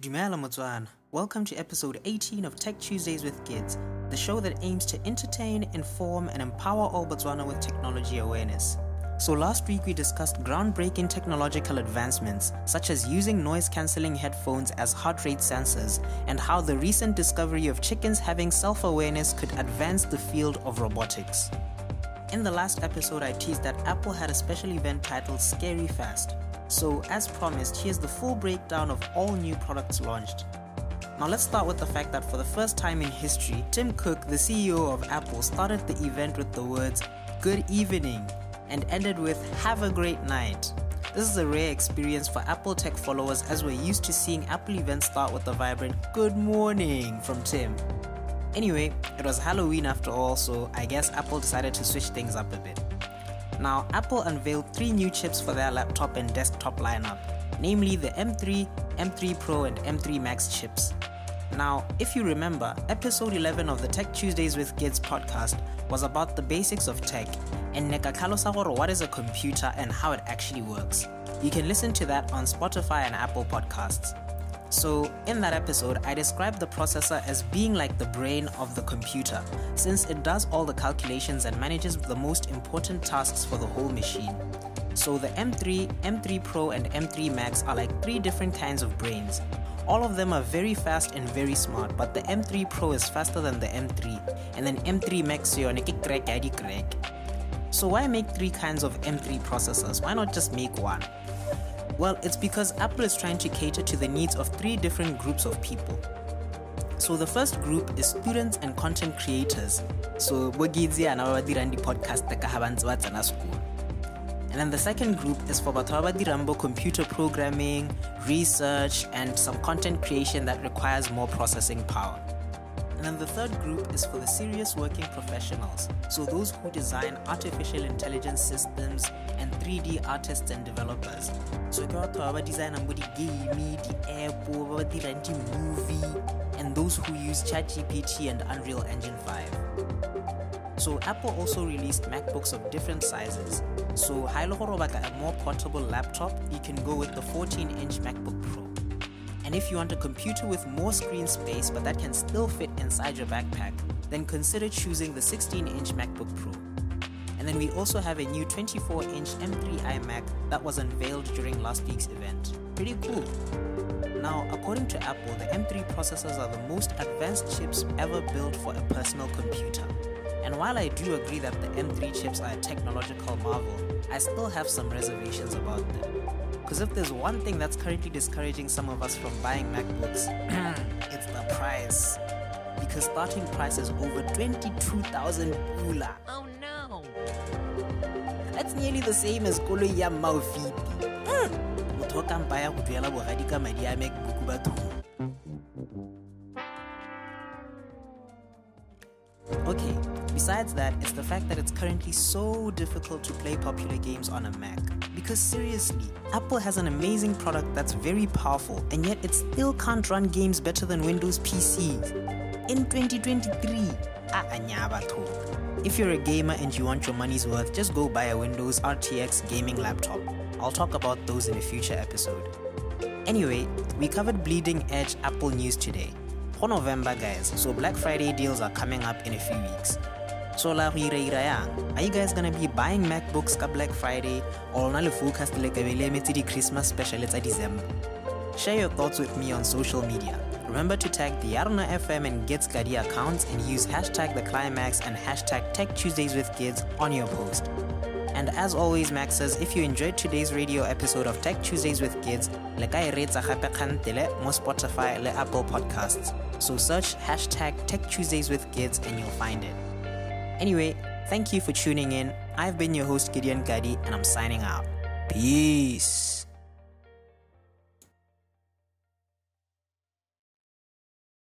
Dumela Motswana. Welcome to episode 18 of Tech Tuesdays with Giddz, the show that aims to entertain, inform, and empower all Botswana with technology awareness. So, last week we discussed groundbreaking technological advancements, such as using noise cancelling headphones as heart rate sensors, and how the recent discovery of chickens having self awareness could advance the field of robotics. In the last episode, I teased that Apple had a special event titled Scary Fast. So, as promised, here's the full breakdown of all new products launched. Now, let's start with the fact that for the first time in history, Tim Cook, the CEO of Apple, started the event with the words, Good evening, and ended with, Have a great night. This is a rare experience for Apple Tech followers as we're used to seeing Apple events start with the vibrant Good morning from Tim. Anyway, it was Halloween after all, so I guess Apple decided to switch things up a bit. Now, Apple unveiled three new chips for their laptop and desktop lineup, namely the M3, M3 Pro, and M3 Max chips. Now, if you remember, episode 11 of the Tech Tuesdays with Giddz podcast was about the basics of tech and Nekakalo what is a computer and how it actually works. You can listen to that on Spotify and Apple Podcasts. So, in that episode, I described the processor as being like the brain of the computer, since it does all the calculations and manages the most important tasks for the whole machine. So, the M3, M3 Pro, and M3 Max are like three different kinds of brains. All of them are very fast and very smart, but the M3 Pro is faster than the M3, and then M3 Max is crack. So why make three kinds of M3 processors? Why not just make one? Well, it's because Apple is trying to cater to the needs of three different groups of people. So the first group is students and content creators. So Bogidzi and our Dirandi podcast ka school. And then the second group is for Batawaba Dirambo computer programming, research, and some content creation that requires more processing power. And then the third group is for the serious working professionals, so those who design artificial intelligence systems and 3D artists and developers. So ke batho ba design mo di-game di-app ba ba movie and those who use ChatGPT and Unreal Engine 5. So Apple also released MacBooks of different sizes. So ha ile a more portable laptop, you can go with the 14-inch MacBook Pro. And if you want a computer with more screen space but that can still fit inside your backpack, then consider choosing the 16 inch MacBook Pro. And then we also have a new 24 inch M3 iMac that was unveiled during last week's event. Pretty cool. Now, according to Apple, the M3 processors are the most advanced chips ever built for a personal computer. And while I do agree that the M3 chips are a technological marvel, I still have some reservations about them. Because if there's one thing that's currently discouraging some of us from buying MacBooks, it's the price. Because starting price is over 22,000 pula. Oh no! That's nearly the same as koloi ya Maufiti. Hmm. Motho o ka mpaya go duela bogadi ka madi a MacBook bathong. Besides that, it's the fact that it's currently so difficult to play popular games on a Mac. Because seriously, Apple has an amazing product that's very powerful, and yet it still can't run games better than Windows PCs. In 2023, ah, ah, if you're a gamer and you want your money's worth, just go buy a Windows RTX gaming laptop. I'll talk about those in a future episode. Anyway, we covered bleeding edge Apple news today. For November, guys, so Black Friday deals are coming up in a few weeks. So la go ira yang are you guys gonna be buying macbooks ka black friday or na le focus le di-christmas special tsa december share your thoughts with me on social media remember to tag the Yarona FM and Giddz Gadi accounts and use hashtag the climax and hashtag Tech Tuesdays with Giddz on your post. And as always, Maxers, if you enjoyed today's radio episode of Tech Tuesdays with Giddz, e reetsa gape kgantele mo Spotify le Apple Podcasts. So search hashtag Tech Tuesdays with Giddz and you'll find it. Anyway, thank you for tuning in. I've been your host, Gideon Gadi, and I'm signing out. Peace.